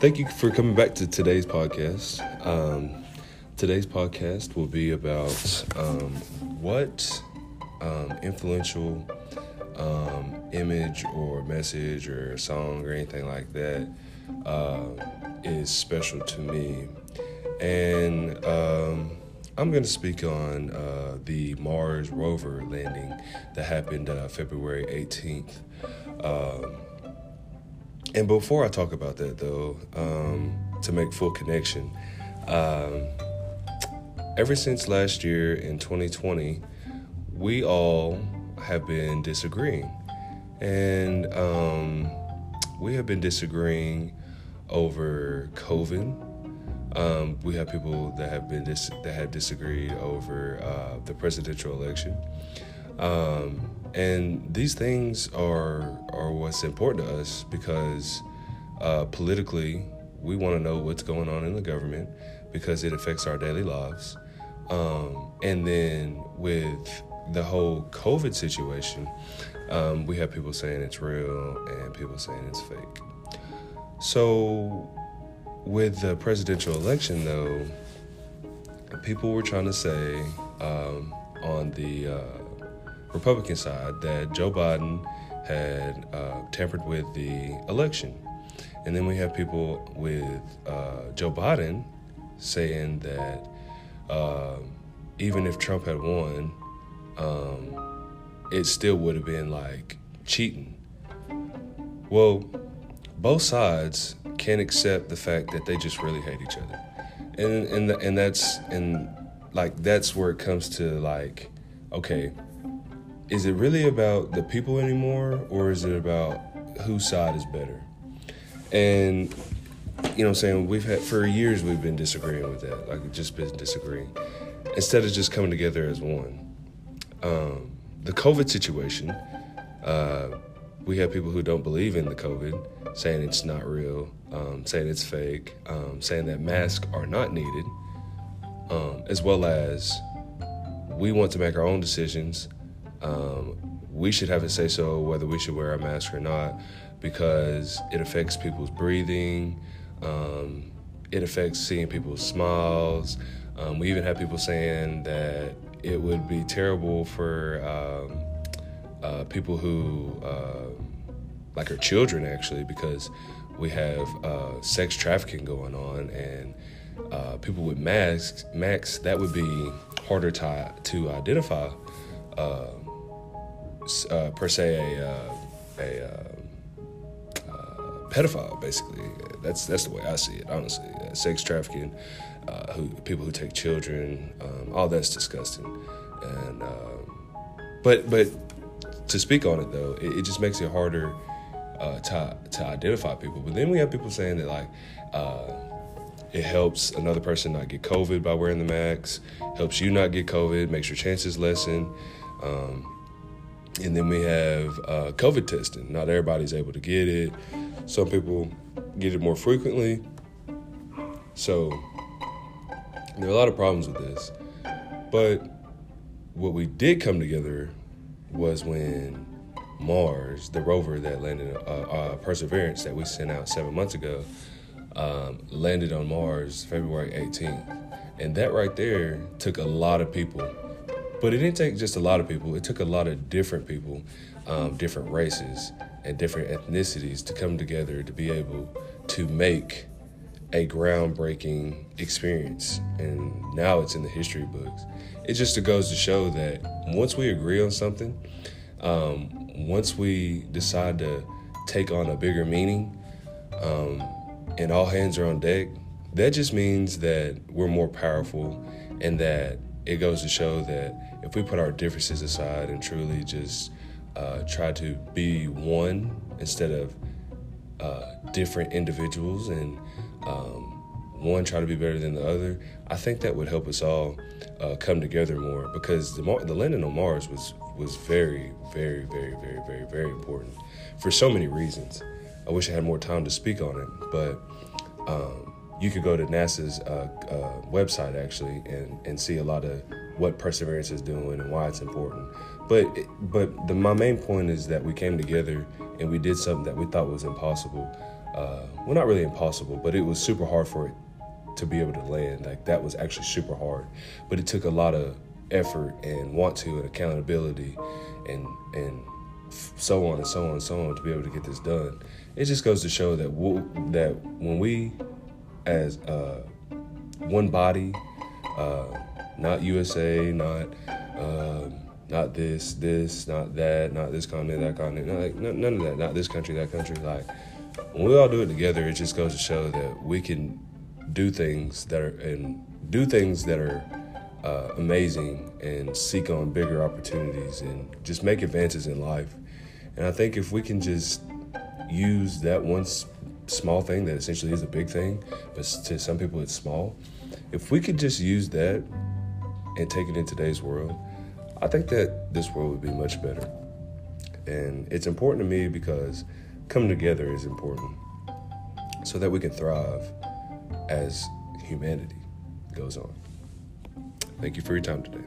Thank you for coming back to today's podcast. Um, today's podcast will be about um, what um, influential um, image or message or song or anything like that uh, is special to me. And um, I'm going to speak on uh, the Mars rover landing that happened uh, February 18th. And before I talk about that, though, um, to make full connection, um, ever since last year in 2020, we all have been disagreeing. And um, we have been disagreeing over COVID. Um, we have people that have been dis- that have disagreed over uh, the presidential election. Um, and these things are are what's important to us because uh, politically we want to know what's going on in the government because it affects our daily lives. Um, and then with the whole COVID situation, um, we have people saying it's real and people saying it's fake. So with the presidential election, though, people were trying to say um, on the uh, Republican side that Joe Biden had uh, tampered with the election. And then we have people with uh, Joe Biden saying that uh, even if Trump had won, um, it still would have been like cheating. Well, both sides can't accept the fact that they just really hate each other, and and and that's and like that's where it comes to like, okay, is it really about the people anymore, or is it about whose side is better? And you know, what I'm saying we've had for years we've been disagreeing with that, like just been disagreeing, instead of just coming together as one. Um, the COVID situation, uh, we have people who don't believe in the COVID, saying it's not real, um, saying it's fake, um, saying that masks are not needed, um, as well as we want to make our own decisions. Um, we should have a say so whether we should wear a mask or not because it affects people's breathing, um, it affects seeing people's smiles. Um, we even have people saying that it would be terrible for um, uh, people who, uh, like our children, actually, because we have uh, sex trafficking going on, and uh, people with masks, masks that would be harder to to identify. Um, uh, per se, a, a pedophile, basically. That's that's the way I see it, honestly. sex trafficking uh, who, people who take children, um, all that's disgusting. And um, but but to speak on it though, it, it just makes it harder uh, to to identify people. But then we have people saying that like. Uh, it helps another person not get COVID by wearing the mask. Helps you not get COVID. Makes your chances lessen. Um, and then we have uh, COVID testing. Not everybody's able to get it. Some people get it more frequently. So there are a lot of problems with this. But what we did come together was when Mars, the rover that landed, uh, uh, Perseverance that we sent out seven months ago, um, landed on Mars February 18th. And that right there took a lot of people. But it didn't take just a lot of people, it took a lot of different people, um, different races, and different ethnicities to come together to be able to make a groundbreaking experience, and now it's in the history books. It just goes to show that once we agree on something, um, once we decide to take on a bigger meaning, um, and all hands are on deck, that just means that we're more powerful, and that it goes to show that if we put our differences aside and truly just uh, try to be one instead of uh, different individuals and um, one try to be better than the other, I think that would help us all uh, come together more because the, the landing on Mars was was very, very, very, very, very, very important for so many reasons. I wish I had more time to speak on it, but um, you could go to NASA's uh, uh, website actually and, and see a lot of what Perseverance is doing and why it's important. But but the, my main point is that we came together and we did something that we thought was impossible uh, well, not really impossible, but it was super hard for it to be able to land. Like that was actually super hard, but it took a lot of effort and want to and accountability and and so on and so on and so on to be able to get this done. It just goes to show that we'll, that when we, as uh, one body, uh, not USA, not um, not this, this, not that, not this continent, that continent, not, like, none of that, not this country, that country. Like when we all do it together, it just goes to show that we can do things that are and do things that are uh, amazing and seek on bigger opportunities and just make advances in life. And I think if we can just use that one small thing that essentially is a big thing, but to some people it's small, if we could just use that and take it in today's world, I think that this world would be much better. And it's important to me because coming together is important so that we can thrive as humanity goes on. Thank you for your time today.